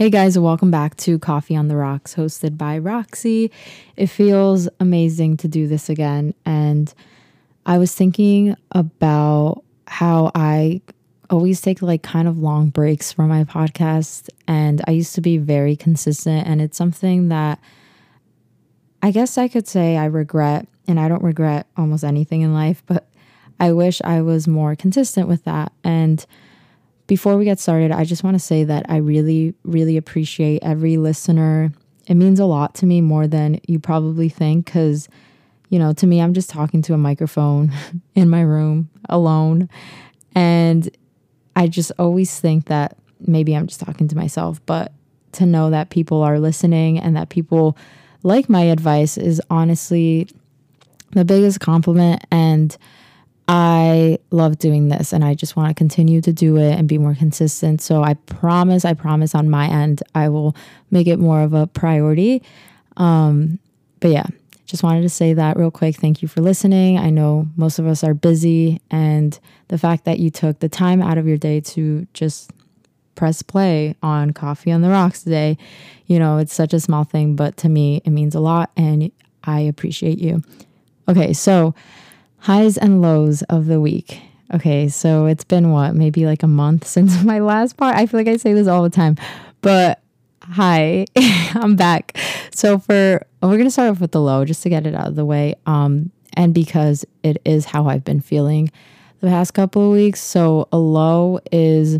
Hey guys, welcome back to Coffee on the Rocks, hosted by Roxy. It feels amazing to do this again. And I was thinking about how I always take like kind of long breaks from my podcast. And I used to be very consistent. And it's something that I guess I could say I regret. And I don't regret almost anything in life, but I wish I was more consistent with that. And before we get started, I just want to say that I really, really appreciate every listener. It means a lot to me more than you probably think because, you know, to me, I'm just talking to a microphone in my room alone. And I just always think that maybe I'm just talking to myself, but to know that people are listening and that people like my advice is honestly the biggest compliment. And I love doing this and I just want to continue to do it and be more consistent. So I promise, I promise on my end, I will make it more of a priority. Um, but yeah, just wanted to say that real quick. Thank you for listening. I know most of us are busy, and the fact that you took the time out of your day to just press play on Coffee on the Rocks today, you know, it's such a small thing, but to me, it means a lot, and I appreciate you. Okay, so highs and lows of the week. Okay, so it's been what, maybe like a month since my last part. I feel like I say this all the time, but hi, I'm back. So for we're gonna start off with the low just to get it out of the way. Um, and because it is how I've been feeling the past couple of weeks. So a low is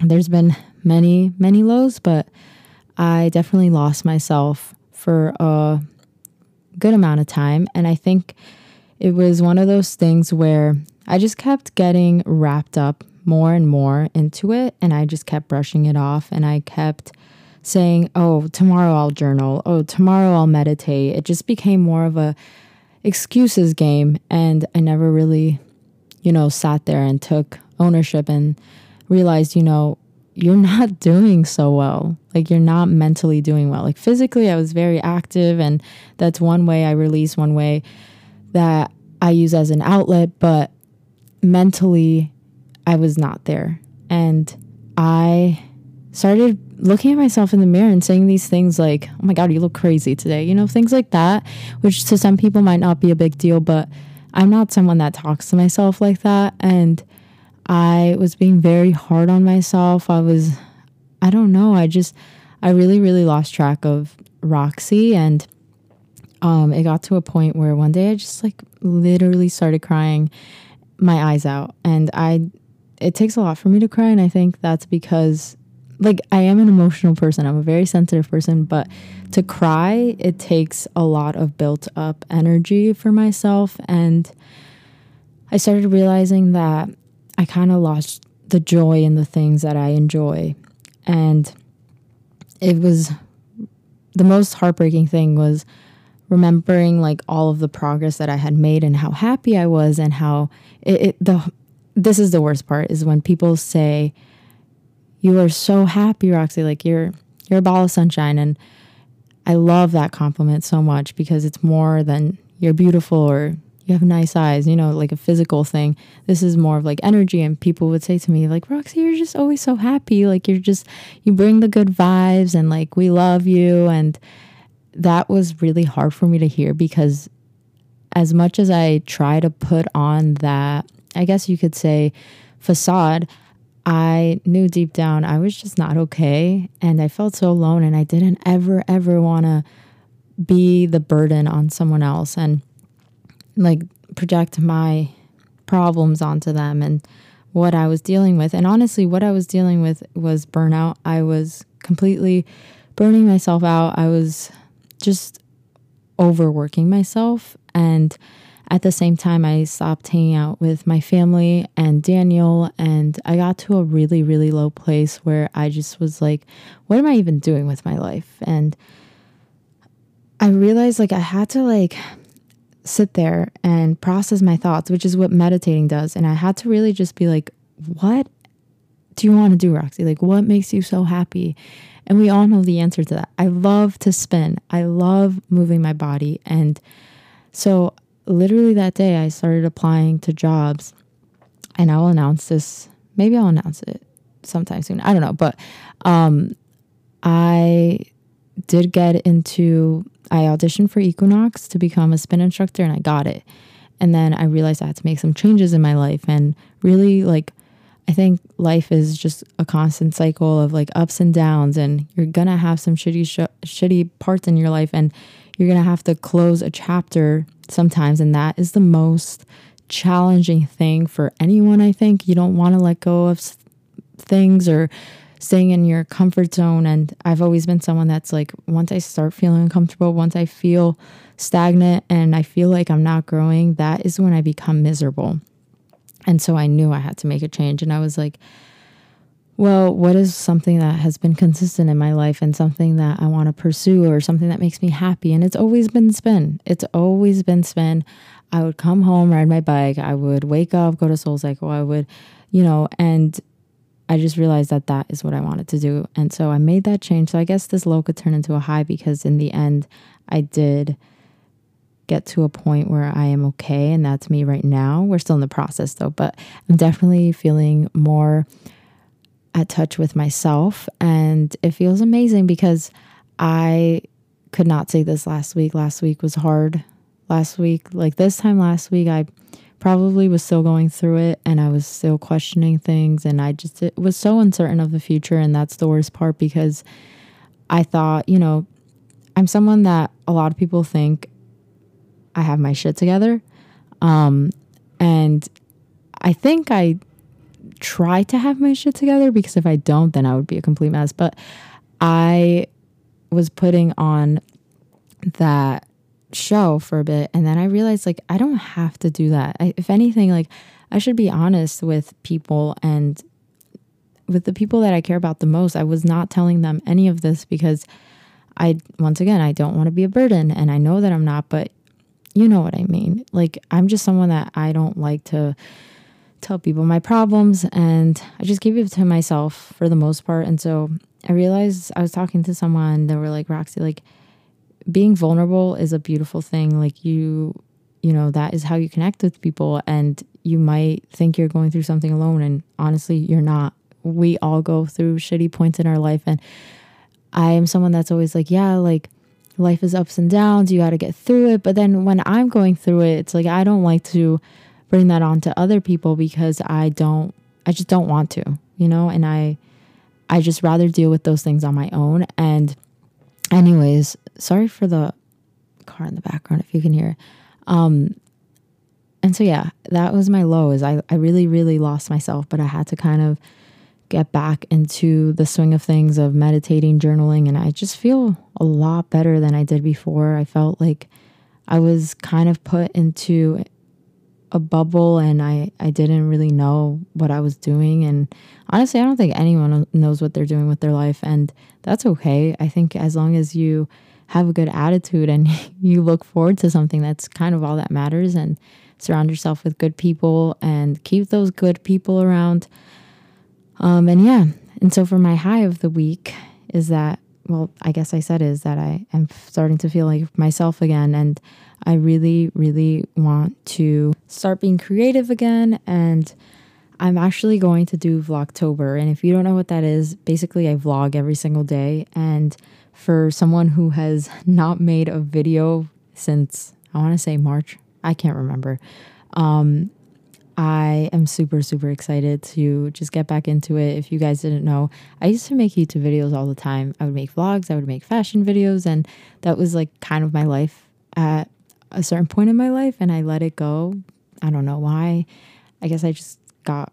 there's been many, many lows, but I definitely lost myself for a good amount of time. And I think it was one of those things where I just kept getting wrapped up more and more into it and I just kept brushing it off and I kept saying, "Oh, tomorrow I'll journal. Oh, tomorrow I'll meditate." It just became more of a excuses game and I never really, you know, sat there and took ownership and realized, you know, you're not doing so well. Like you're not mentally doing well. Like physically I was very active and that's one way I release, one way that I use as an outlet, but mentally, I was not there. And I started looking at myself in the mirror and saying these things like, oh my God, you look crazy today. You know, things like that, which to some people might not be a big deal, but I'm not someone that talks to myself like that. And I was being very hard on myself. I was, I don't know, I just, I really, really lost track of Roxy and um, it got to a point where one day I just like literally started crying my eyes out. And I, it takes a lot for me to cry. And I think that's because like I am an emotional person. I'm a very sensitive person, but to cry, it takes a lot of built up energy for myself. And I started realizing that I kind of lost the joy in the things that I enjoy. And it was the most heartbreaking thing was remembering like all of the progress that I had made and how happy I was and how it, it the this is the worst part is when people say you are so happy Roxy like you're you're a ball of sunshine and I love that compliment so much because it's more than you're beautiful or you have nice eyes, you know, like a physical thing. This is more of like energy. And people would say to me, like, Roxy, you're just always so happy. Like, you're just, you bring the good vibes and like, we love you. And that was really hard for me to hear because as much as I try to put on that, I guess you could say, facade, I knew deep down I was just not okay. And I felt so alone. And I didn't ever, ever want to be the burden on someone else and like project my problems onto them and what I was dealing with. And honestly, what I was dealing with was burnout. I was completely burning myself out. I was just overworking myself. And at the same time, I stopped hanging out with my family and Daniel. And I got to a really, really low place where I just was like, what am I even doing with my life? And I realized like I had to like sit there and process my thoughts, which is what meditating does. And I had to really just be like, what do you want to do, Roxy? Like, what makes you so happy? And we all know the answer to that. I love to spin, I love moving my body. And so, literally that day, I started applying to jobs. And I'll announce this. Maybe I'll announce it sometime soon. I don't know. But um, I did get into, I auditioned for Equinox to become a spin instructor and I got it. And then I realized I had to make some changes in my life and really like, I think life is just a constant cycle of like ups and downs, and you're gonna have some shitty, sh- shitty parts in your life, and you're gonna have to close a chapter sometimes, and that is the most challenging thing for anyone. I think you don't want to let go of things or staying in your comfort zone. And I've always been someone that's like, once I start feeling uncomfortable, once I feel stagnant and I feel like I'm not growing, that is when I become miserable. And so I knew I had to make a change. And I was like, well, what is something that has been consistent in my life and something that I want to pursue or something that makes me happy? And it's always been spin. It's always been spin. I would come home, ride my bike. I would wake up, go to Soul Cycle. I would, you know, and I just realized that that is what I wanted to do. And so I made that change. So I guess this low could turn into a high because in the end, I did get to a point where I am okay. And that's me right now. We're still in the process though, but I'm definitely feeling more at touch with myself. And it feels amazing because I could not say this last week. Last week was hard. Last week, like this time last week, I probably was still going through it and I was still questioning things and I just it was so uncertain of the future and that's the worst part because I thought, you know, I'm someone that a lot of people think I have my shit together. Um and I think I try to have my shit together because if I don't then I would be a complete mess, but I was putting on that show for a bit and then I realized like I don't have to do that. I, if anything like I should be honest with people and with the people that I care about the most. I was not telling them any of this because I once again I don't want to be a burden and I know that I'm not but you know what I mean. Like I'm just someone that I don't like to tell people my problems and I just keep it to myself for the most part and so I realized I was talking to someone that were like Roxy like being vulnerable is a beautiful thing. Like you, you know, that is how you connect with people. And you might think you're going through something alone, and honestly, you're not. We all go through shitty points in our life. And I am someone that's always like, yeah, like life is ups and downs. You got to get through it. But then when I'm going through it, it's like I don't like to bring that on to other people because I don't, I just don't want to, you know, and I, I just rather deal with those things on my own. And, anyways, sorry for the car in the background if you can hear. Um, and so yeah, that was my low. Is I I really really lost myself, but I had to kind of get back into the swing of things of meditating, journaling, and I just feel a lot better than I did before. I felt like I was kind of put into a bubble and I, I didn't really know what I was doing. And honestly, I don't think anyone knows what they're doing with their life. And that's okay. I think as long as you have a good attitude and you look forward to something that's kind of all that matters and surround yourself with good people and keep those good people around um, and yeah and so for my high of the week is that well i guess i said is that i am starting to feel like myself again and i really really want to start being creative again and i'm actually going to do vlogtober and if you don't know what that is basically i vlog every single day and for someone who has not made a video since I want to say March. I can't remember. Um, I am super, super excited to just get back into it. If you guys didn't know, I used to make YouTube videos all the time. I would make vlogs, I would make fashion videos, and that was like kind of my life at a certain point in my life. And I let it go. I don't know why. I guess I just got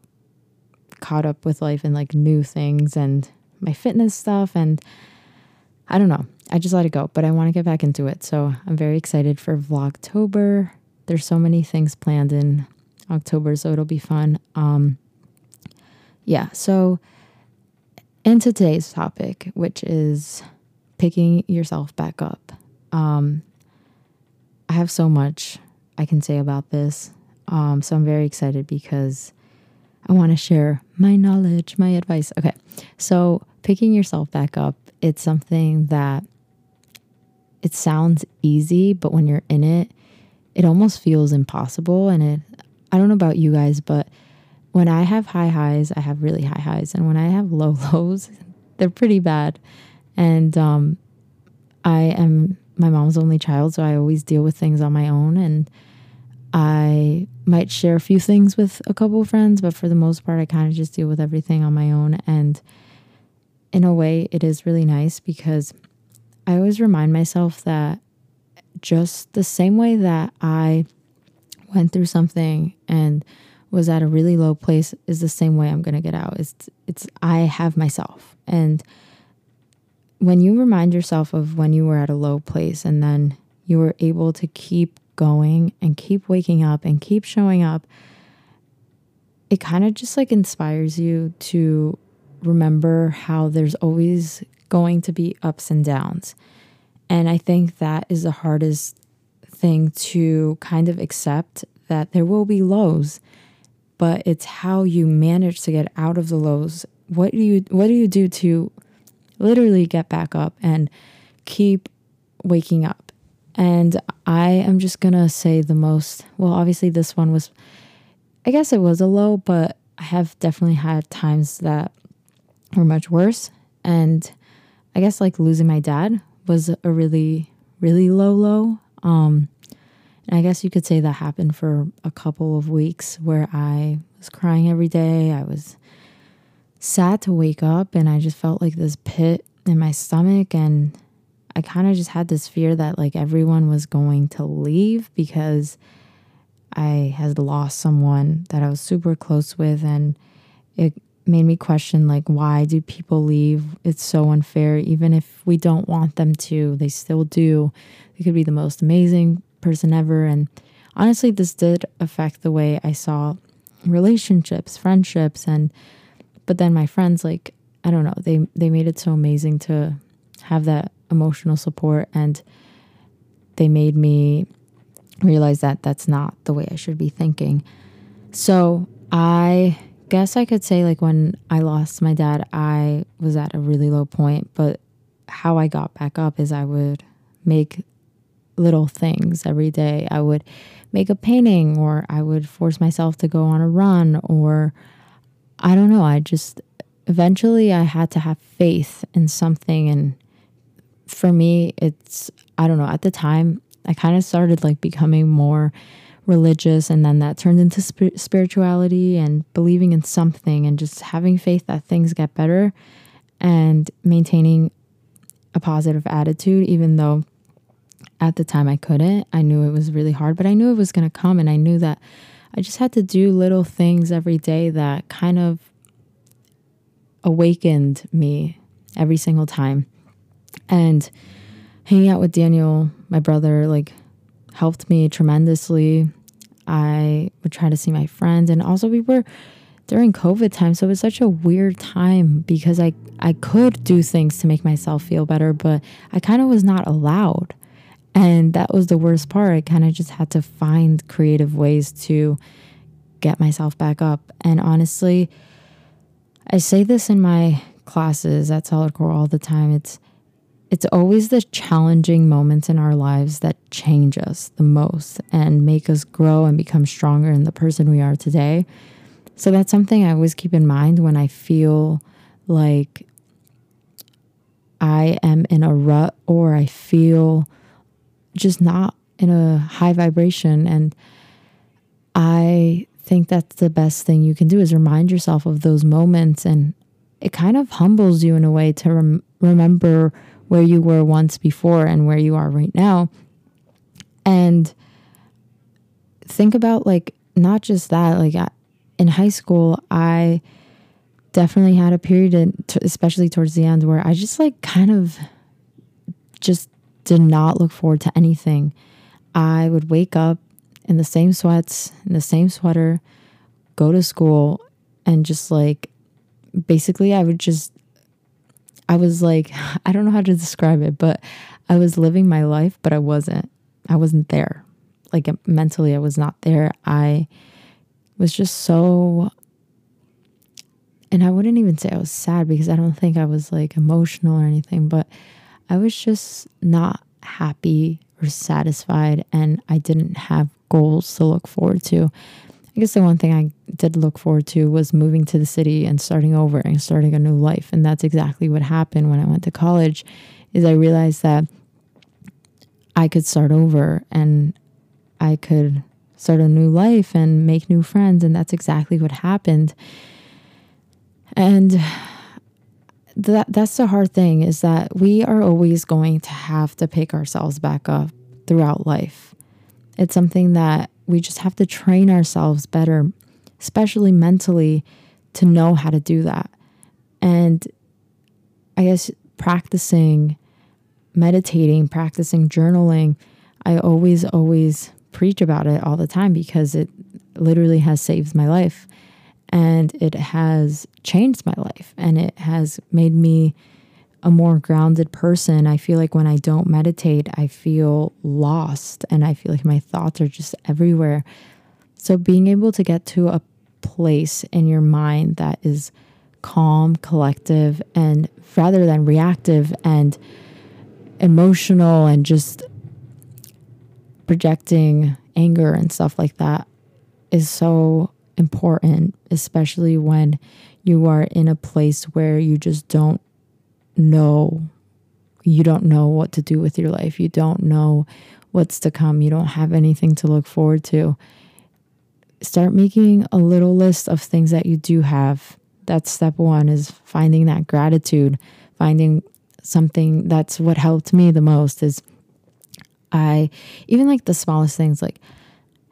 caught up with life and like new things and my fitness stuff. And I don't know. I just let it go, but I want to get back into it. So I'm very excited for Vlogtober. There's so many things planned in October, so it'll be fun. Um, yeah, so into today's topic, which is picking yourself back up. Um, I have so much I can say about this. Um, so I'm very excited because I want to share my knowledge, my advice. Okay, so picking yourself back up it's something that it sounds easy, but when you're in it, it almost feels impossible. And it, I don't know about you guys, but when I have high highs, I have really high highs. And when I have low lows, they're pretty bad. And um, I am my mom's only child, so I always deal with things on my own. And I might share a few things with a couple of friends, but for the most part, I kind of just deal with everything on my own. And in a way, it is really nice because I always remind myself that just the same way that I went through something and was at a really low place is the same way I'm going to get out. It's it's I have myself. And when you remind yourself of when you were at a low place and then you were able to keep going and keep waking up and keep showing up, it kind of just like inspires you to remember how there's always going to be ups and downs. And I think that is the hardest thing to kind of accept that there will be lows, but it's how you manage to get out of the lows. What do you what do you do to literally get back up and keep waking up? And I am just going to say the most, well obviously this one was I guess it was a low, but I have definitely had times that were much worse and I guess like losing my dad was a really really low low. Um and I guess you could say that happened for a couple of weeks where I was crying every day. I was sad to wake up and I just felt like this pit in my stomach. And I kind of just had this fear that like everyone was going to leave because I had lost someone that I was super close with. And it made me question like why do people leave? It's so unfair. Even if we don't want them to they still do. They could be the most amazing person ever. And honestly this did affect the way i saw relationships friendships and but then my friends like i don't know they they made it so amazing to have that emotional support and they made me realize that that's not the way i should be thinking. So i guess I could say like when I lost my dad, I was at a really low point, but how I got back up is I would make little things every day. I would make a painting or I would force myself to go on a run or I don't know, I just eventually I had to have faith in something and for me it's I don't know, at the time I kind of started like becoming more religious and then that turned into sp- spirituality and believing in something and just having faith that things get better and maintaining a positive attitude even though at the time I couldn't. I knew it was really hard, but I knew it was going to come and I knew that I just had to do little things every day that kind of awakened me every single time. And hanging out with Daniel, my brother, like helped me tremendously. I would try to see my friends. And also, we were during COVID time. So it was such a weird time because I, I could do things to make myself feel better, but I kind of was not allowed. And that was the worst part. I kind of just had to find creative ways to get myself back up. And honestly, I say this in my classes at Solid Core all the time. It's it's always the challenging moments in our lives that change us the most and make us grow and become stronger in the person we are today. So that's something I always keep in mind when I feel like I am in a rut or I feel just not in a high vibration. And I think that's the best thing you can do is remind yourself of those moments and it kind of humbles you in a way to rem- remember where you were once before and where you are right now. And think about like not just that, like in high school, I definitely had a period, in, especially towards the end, where I just like kind of just did not look forward to anything. I would wake up in the same sweats, in the same sweater, go to school, and just like basically, I would just I was like, I don't know how to describe it, but I was living my life, but I wasn't. I wasn't there. Like mentally, I was not there. I was just so, and I wouldn't even say I was sad because I don't think I was like emotional or anything, but I was just not happy or satisfied, and I didn't have goals to look forward to. I guess the one thing I did look forward to was moving to the city and starting over and starting a new life. And that's exactly what happened when I went to college is I realized that I could start over and I could start a new life and make new friends and that's exactly what happened. And that that's the hard thing is that we are always going to have to pick ourselves back up throughout life. It's something that we just have to train ourselves better, especially mentally, to know how to do that. And I guess practicing meditating, practicing journaling, I always, always preach about it all the time because it literally has saved my life and it has changed my life and it has made me a more grounded person. I feel like when I don't meditate, I feel lost and I feel like my thoughts are just everywhere. So, being able to get to a place in your mind that is calm, collective, and rather than reactive and emotional and just projecting anger and stuff like that is so important, especially when you are in a place where you just don't know you don't know what to do with your life. You don't know what's to come. You don't have anything to look forward to. Start making a little list of things that you do have. That's step one is finding that gratitude, finding something that's what helped me the most is I even like the smallest things like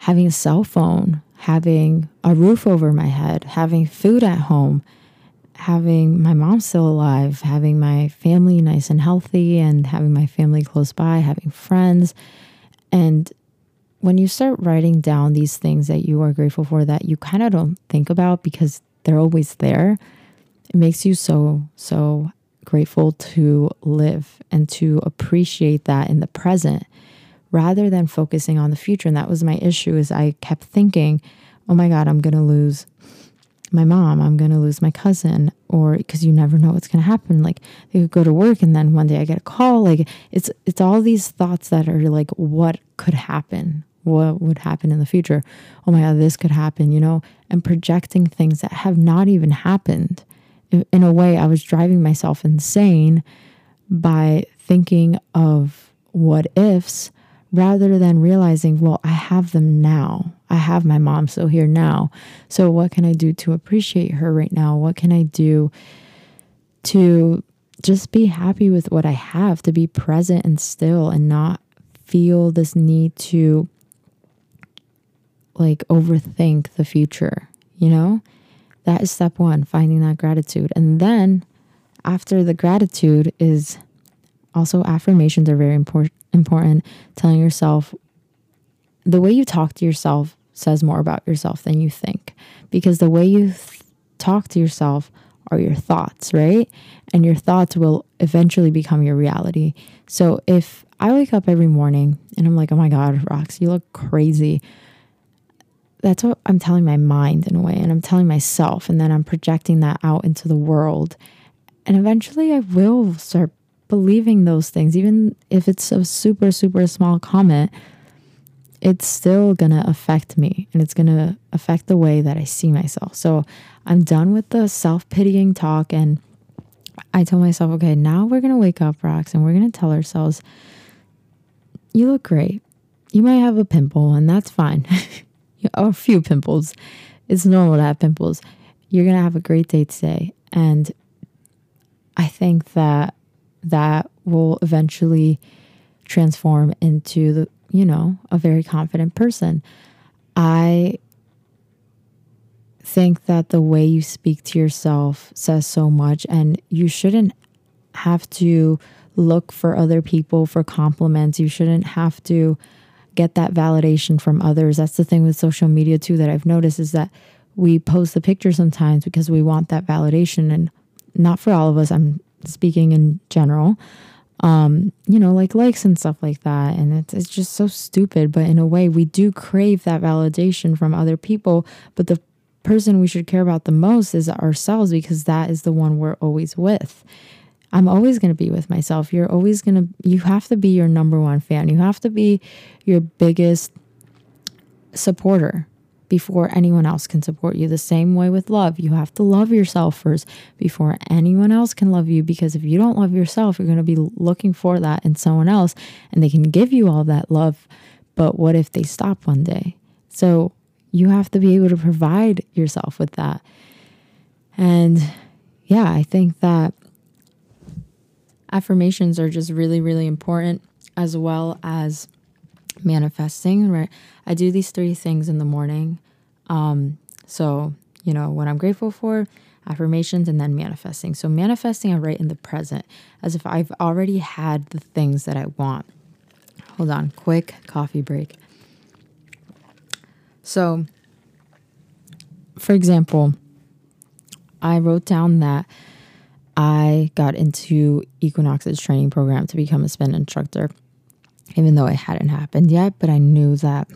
having a cell phone, having a roof over my head, having food at home, having my mom still alive, having my family nice and healthy, and having my family close by, having friends. And when you start writing down these things that you are grateful for that you kind of don't think about because they're always there, it makes you so, so grateful to live and to appreciate that in the present rather than focusing on the future. And that was my issue is I kept thinking, oh my God, I'm going to lose my mom, I'm going to lose my cousin, or because you never know what's going to happen. Like they could go to work and then one day I get a call. Like it's, it's all these thoughts that are like, what could happen? What would happen in the future? Oh my God, this could happen, you know, and projecting things that have not even happened. In, in a way, I was driving myself insane by thinking of what ifs rather than realizing, well, I have them now. I have my mom still here now. So, what can I do to appreciate her right now? What can I do to just be happy with what I have, to be present and still and not feel this need to like overthink the future, you know? That is step one, finding that gratitude. And then after the gratitude is also affirmations are very important important telling yourself the way you talk to yourself says more about yourself than you think because the way you th- talk to yourself are your thoughts, right? And your thoughts will eventually become your reality. So if I wake up every morning and I'm like, oh my God, Rox, you look crazy. That's what I'm telling my mind in a way, and I'm telling myself, and then I'm projecting that out into the world. And eventually I will start believing those things, even if it's a super, super small comment, it's still to affect me and it's to affect the way that I see myself. So I'm done with the self pitying talk. And I tell myself, okay, now we're to wake up, Rox, and we're to tell ourselves, you look great. You might have a pimple, and that's fine. a few pimples. It's normal to have pimples. You're to have a great day today. And I think that that will eventually transform into the, you know, a very confident person. I think that the way you speak to yourself says so much, and you shouldn't have to look for other people for compliments. You shouldn't have to get that validation from others. That's the thing with social media, too, that I've noticed is that we post the picture sometimes because we want that validation, and not for all of us. I'm speaking in general, um, you know, like likes and stuff like that. And it's, it's just so stupid. But in a way, we do crave that validation from other people. But the person we should care about the most is ourselves because that is the one we're always with. I'm always going to be with myself. You're always going to, you have to be your number one fan. You have to be your biggest supporter before anyone else can support you. The same way with love. You have to love yourself first before anyone else can love you because if you don't love yourself, you're going to be looking for that in someone else and they can give you all that love. But what if they stop one day? So you have to be able to provide yourself with that. And yeah, I think that affirmations are just really, really important as well as manifesting, right? I do these three things in the morning. Um, so, you know, what I'm grateful for, affirmations, and then manifesting. So, manifesting, I write in the present as if I've already had the things that I want. Hold on, quick coffee break. So, for example, I wrote down that I got into Equinox's training program to become a spin instructor even though it hadn't happened yet, but I knew that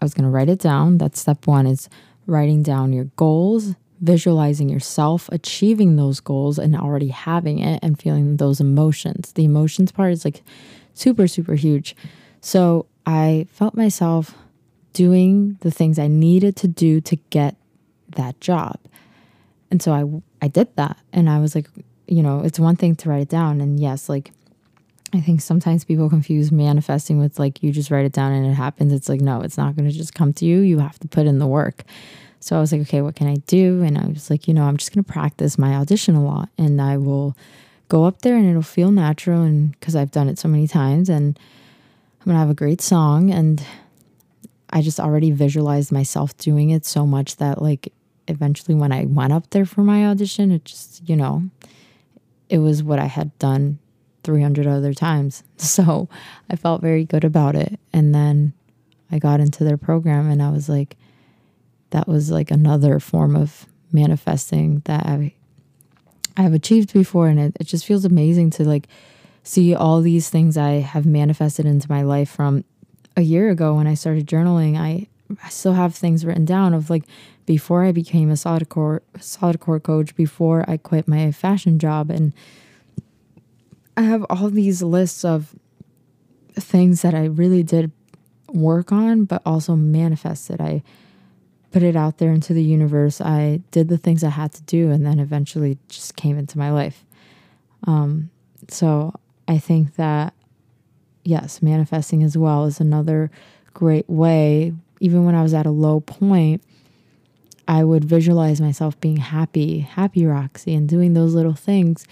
I was going to write it down. That's step one is writing down your goals, visualizing yourself achieving those goals and already having it and feeling those emotions. The emotions part is like super, super huge. So I felt myself doing the things I needed to do to get that job. And so I I did that and I was like, you know, it's one thing to write it down and yes, like I think sometimes people confuse manifesting with like you just write it down and it happens. It's like, no, it's not going to just come to you. You have to put in the work. So I was like, okay, what can I do? And I was like, you know, I'm just going to practice my audition a lot and I will go up there and it'll feel natural. And because I've done it so many times and I'm going to have a great song. And I just already visualized myself doing it so much that like eventually when I went up there for my audition, it just, you know, it was what I had done 300 other times. So I felt very good about it. And then I got into their program and I was like, that was like another form of manifesting that I, I've achieved before. And it, it just feels amazing to like see all these things I have manifested into my life from a year ago when I started journaling. I, I still have things written down of like before I became a solid core solid core coach, before I quit my fashion job and I have all these lists of things that I really did work on, but also manifested. I put it out there into the universe. I did the things I had to do, and then eventually just came into my life. Um, so I think that, yes, manifesting as well is another great way. Even when I was at a low point, I would visualize myself being happy, happy Roxy, and doing those little things.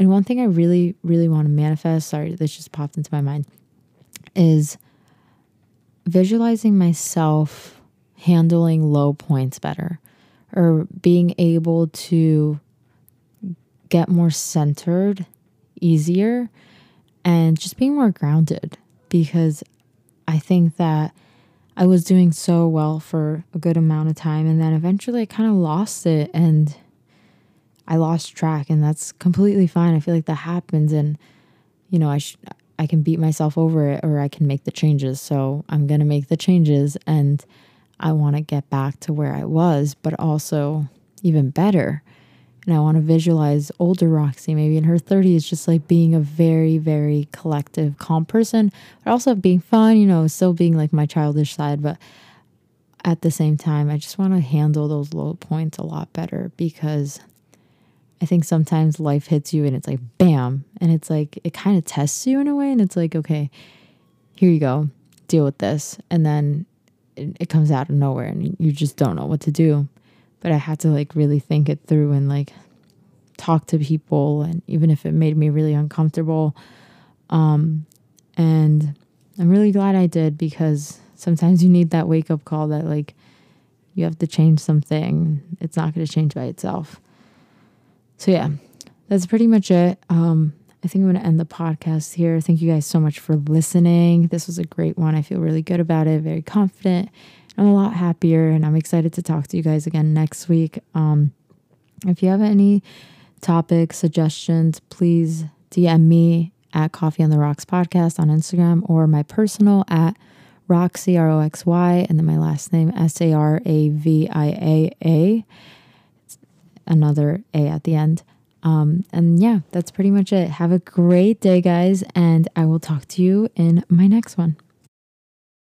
And one thing I really, really want to manifest, sorry, this just popped into my mind, is visualizing myself handling low points better or being able to get more centered easier and just being more grounded because I think that I was doing so well for a good amount of time and then eventually I kind of lost it and I lost track and that's completely fine. I feel like that happens and you know, I I can beat myself over it or I can make the changes. So, I'm going to make the changes and I want to get back to where I was, but also even better. And I want to visualize older Roxy, maybe in her 30s, just like being a very, very collective, calm person, but also being fun, you know, still being like my childish side. But at the same time, I just want to handle those low points a lot better because I think sometimes life hits you and it's like bam, and it's like it kind of tests you in a way, and it's like okay, here you go, deal with this, and then it, it comes out of nowhere, and you just don't know what to do. But I had to like really think it through and like talk to people, and even if it made me really uncomfortable, um, and I'm really glad I did because sometimes you need that wake up call that like you have to change something. It's not going to change by itself. So, yeah, that's pretty much it. Um, I think I'm going to end the podcast here. Thank you guys so much for listening. This was a great one. I feel really good about it, very confident. I'm a lot happier, and I'm excited to talk to you guys again next week. Um, if you have any topic suggestions, please DM me at Coffee on the Rocks podcast on Instagram or my personal at Roxy, R O X Y, and then my last name, S A R A V I A A another A at the end. Um, and yeah, that's pretty much it. Have a great day, guys, and I will talk to you in my next one.